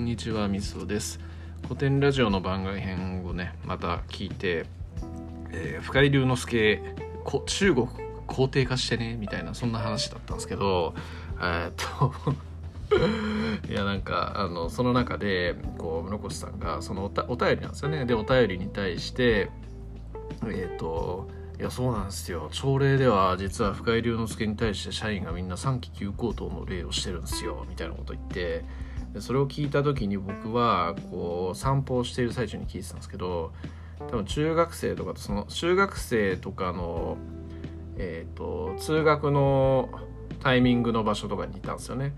んにちは、みつおです。古典ラジオの番外編をね、また聞いて、えー深井龍之介、こ中国皇帝化してね、みたいな、そんな話だったんですけど、えっと、いやなんかあのその中でこう室越さんがそのおたお便りなんですよねでお便りに対してえっ、といやそうなんですよ朝礼では実は深井龍之介に対して社員がみんな3期休校等の例をしてるんですよみたいなこと言ってでそれを聞いた時に僕はこう散歩をしている最中に聞いてたんですけど多分中学生とかとその中学生とかのえっ、と通学のタイミングの場所とかにいたんですよね。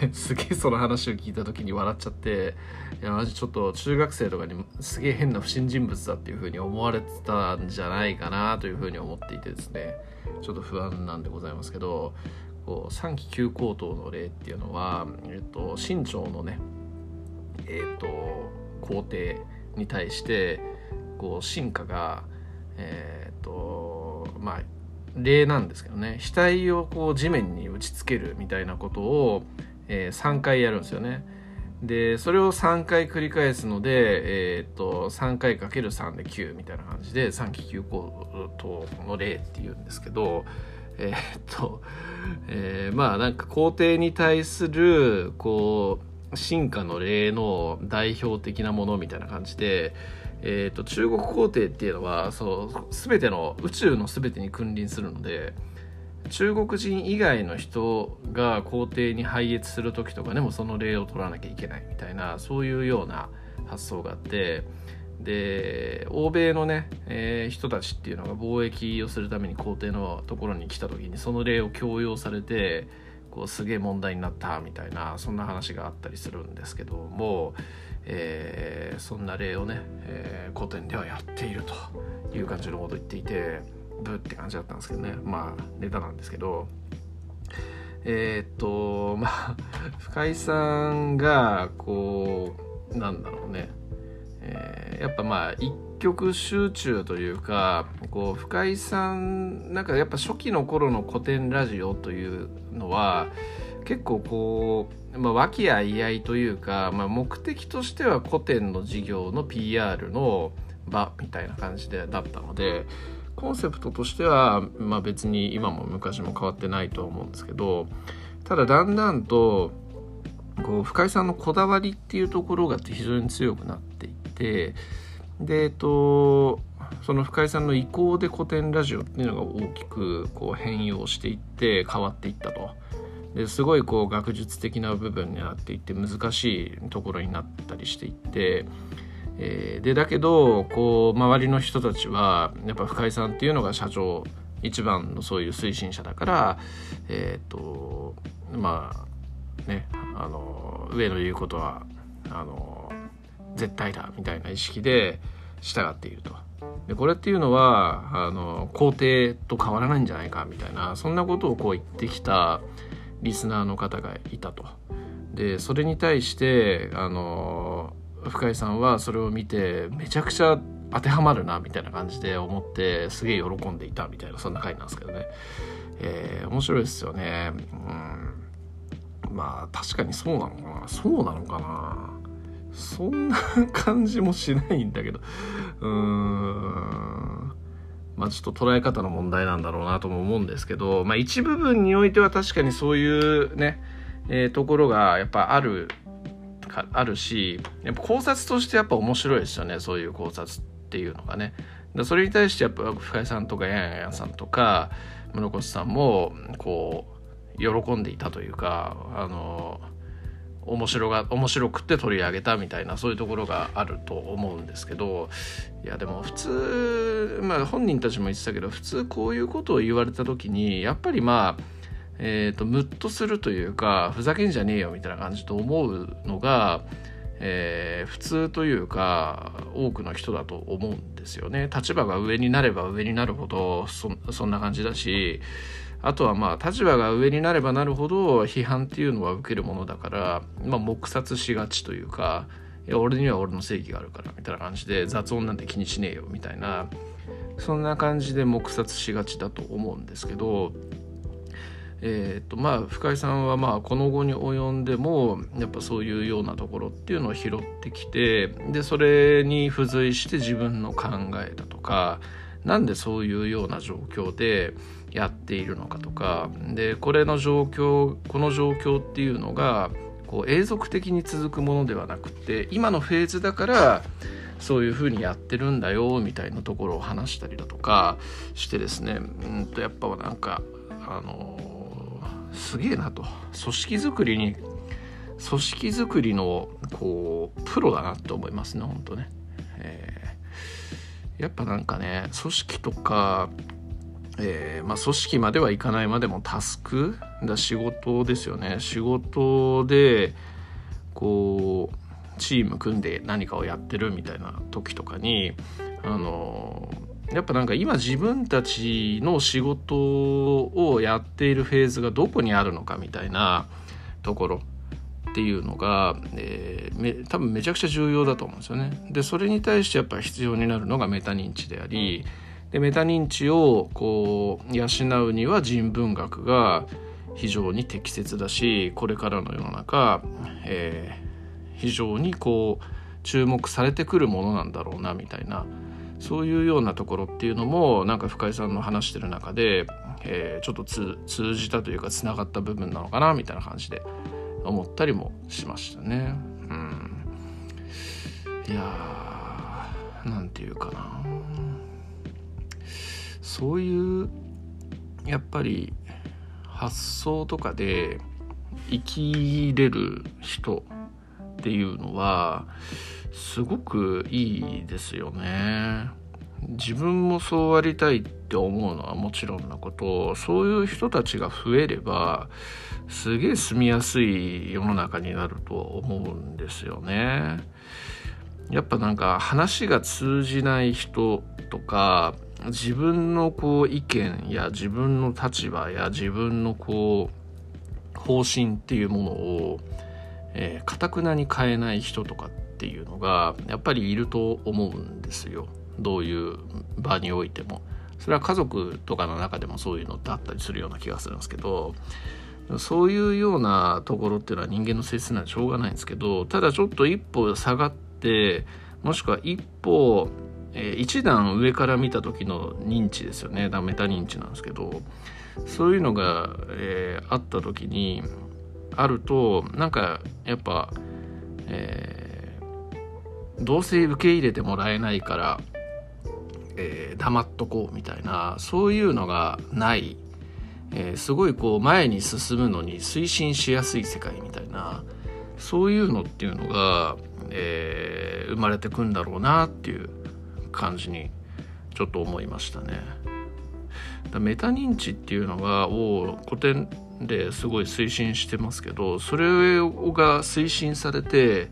ですげえその話を聞いた時に笑っちゃっていやマジちょっと中学生とかにすげえ変な不審人物だっていう風に思われてたんじゃないかなという風に思っていてですね。ちょっと不安なんでございますけどこう3期休校等の例っていうのは、えっと、清朝のねえっと皇帝に対してこう進化がえっとまあ例なんですけどね。額をこう地面に打ちつけるみたいなことを、えー3回やるんですよね。でそれを3回繰り返すので、えー、と3回かける3で9みたいな感じで3期9項等の例っていうんですけどえーっと、えーまあなんか皇帝に対するこう進化の例の代表的なものみたいな感じで、えー、と中国皇帝っていうのはそう全ての宇宙の全てに君臨するので中国人以外の人が皇帝に拝謁する時とかでもその礼を取らなきゃいけないみたいなそういうような発想があってで欧米のね、えー人たちっていうのが貿易をするために皇帝のところに来た時にその礼を強要されてこうすげえ問題になったみたいなそんな話があったりするんですけども、えーそんな例をね、えー古典ではやっているという感じのことを言っていてブーって感じだったんですけどね。まあネタなんですけど。えーっとまあ深井さんがこうなんだろうね、えーやっぱまあ一曲集中というかこう深井さんなんかやっぱ初期の頃の古典ラジオというのは結構こう、まあ、和気あいあいというか、まあ、目的としては古典の事業の PR の場みたいな感じでだったのでコンセプトとしては、まあ、別に今も昔も変わってないと思うんですけどただだんだんとこう深井さんのこだわりっていうところが非常に強くなっていてでえっとその深井さんの意向で古典ラジオっていうのが大きくこう変容していって変わっていったと。ですごいこう学術的な部分になっていって難しいところになったりしていって、えーでだけどこう周りの人たちはやっぱ深井さんっていうのが社長一番のそういう推進者だからえっ、とまあねあの上の言うことはあの絶対だみたいな意識で従っていると。でこれっていうのはあの皇帝と変わらないんじゃないかみたいなそんなことをこう言ってきたリスナーの方がいたと。でそれに対してあの深井さんはそれを見てめちゃくちゃ当てはまるなみたいな感じで思ってすげえ喜んでいたみたいなそんな回なんですけどね、えー面白いですよね。うん、まあ確かにそうなのかなそうなのかなそんな感じもしないんだけど。うーん。まあちょっと捉え方の問題なんだろうなとも思うんですけど、まあ一部分においては確かにそういうね、えーところがやっぱあるかあるしやっぱ考察としてやっぱ面白いですよね。そういう考察っていうのがね。でそれに対してやっぱ深井さんとかやんやんさんとか室越さんもこう喜んでいたというかあの面白が面白くて取り上げたみたいなそういうところがあると思うんですけどいやでも普通まあ本人たちも言ってたけど普通こういうことを言われた時にやっぱりまあえー、とムッとするというかふざけんじゃねえよみたいな感じと思うのが、えー普通というか多くの人だと思うんですよね。立場が上になれば上になるほどそそんな感じだしあとはまあ立場が上になればなるほど批判っていうのは受けるものだから、まあ、黙殺しがちというかいや俺には俺の正義があるからみたいな感じで雑音なんて気にしねえよみたいなそんな感じで黙殺しがちだと思うんですけどえーとまあ、深井さんはまあこの後に及んでもやっぱそういうようなところっていうのを拾ってきてでそれに付随して自分の考えだとかなんでそういうような状況でやっているのかとか。でこれの状況この状況っていうのがこう永続的に続くものではなくて今のフェーズだからそういうふうにやってるんだよみたいなところを話したりだとかしてですね。うんとやっぱなんかあのすげえなと。組織づくりに組織づくりのこうプロだなって思いますね本当ね、えー、やっぱなんかね組織とか、えー、まあ、組織まではいかないまでもタスクだ仕事ですよね仕事でこうチーム組んで何かをやってるみたいな時とかにあのやっぱなんか今自分たちの仕事をやっているフェーズがどこにあるのかみたいなところっていうのが、えー、め多分めちゃくちゃ重要だと思うんですよね。でそれに対してやっぱ必要になるのがメタ認知でありでメタ認知をこう養うには人文学が非常に適切だしこれからの世の中、えー、非常にこう注目されてくるものなんだろうなみたいな。そういうようなところっていうのもなんか深井さんの話してる中で、えー、ちょっと通じたというかつながった部分なのかなみたいな感じで思ったりもしましたね。うん、いやーなんていうかなそういうやっぱり発想とかで生きれる人っていうのはすごくいいですよね。自分もそうありたいって思うのはもちろんなことそういう人たちが増えればすげえ住みやすい世の中になると思うんですよね。やっぱなんか話が通じない人とか自分のこう意見や自分の立場や自分のこう方針っていうものをかたくなに変えない人とかっていうのがやっぱりいると思うんですよ。どういう場においても。それは家族とかの中でもそういうのってあったりするような気がするんですけどそういうようなところっていうのは人間の性質なんでしょうがないんですけどただちょっと一歩下がってもしくは一歩、えー、一段上から見た時の認知ですよね。メタ認知なんですけど。そういうのが、えー、あった時にあるとなんかやっぱ、えーどうせ受け入れてもらえないから、えー、黙っとこうみたいなそういうのがない、えー、すごいこう前に進むのに推進しやすい世界みたいなそういうのっていうのが、えー、生まれてくんだろうなっていう感じにちょっと思いましたね。メタ認知っていうのがを古典ですごい推進してますけどそれが推進されて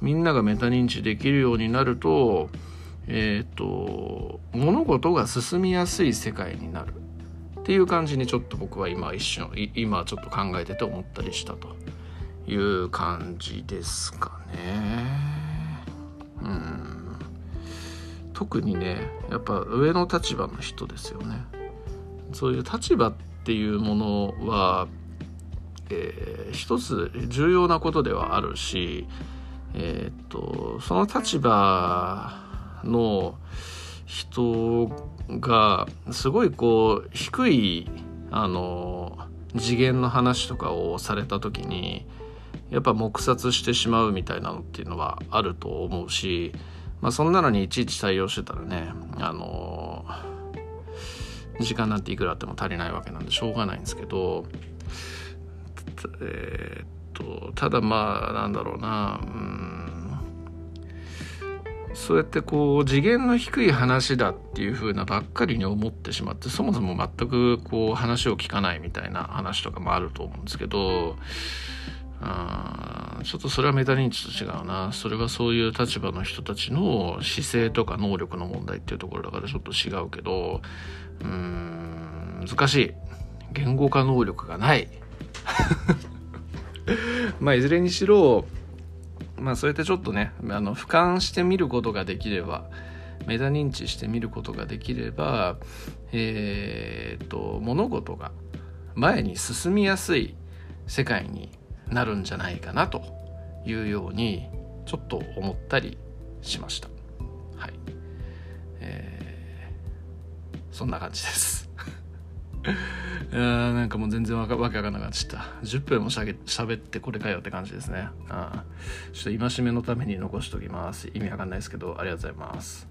みんながメタ認知できるようになるとえっ、ー、と物事が進みやすい世界になるっていう感じにちょっと僕は今一瞬今ちょっと考えてて思ったりしたという感じですかね。うん特にねやっぱ上の立場の人ですよね。そういう立場っていうものは、えー、一つ重要なことではあるしえっ、とその立場の人がすごいこう低いあの次元の話とかをされた時にやっぱ黙殺してしまうみたいなのっていうのはあると思うし、まあ、そんなのにいちいち対応してたらねあの時間なんていくらあっても足りないわけなんでしょうがないんですけどえー、っとただまあなんだろうなうんそうやってこう次元の低い話だっていう風なばっかりに思ってしまってそもそも全くこう話を聞かないみたいな話とかもあると思うんですけどあちょっとそれはメタ認知と違うな。それはそういう立場の人たちの姿勢とか能力の問題っていうところだからちょっと違うけどうーん難しい。言語化能力がない。まあいずれにしろまあそうやってちょっとねあの俯瞰してみることができればメタ認知してみることができればえー、っと物事が、前に進みやすい世界になるんじゃないかなというようにちょっと思ったりしました。はい。えー、そんな感じです。いやなんかもう全然わかわけわかんなくなっちゃった。10分もしゃべ喋ってこれかよって感じですね。あちょっと戒めのために残しときます。意味わかんないですけどありがとうございます。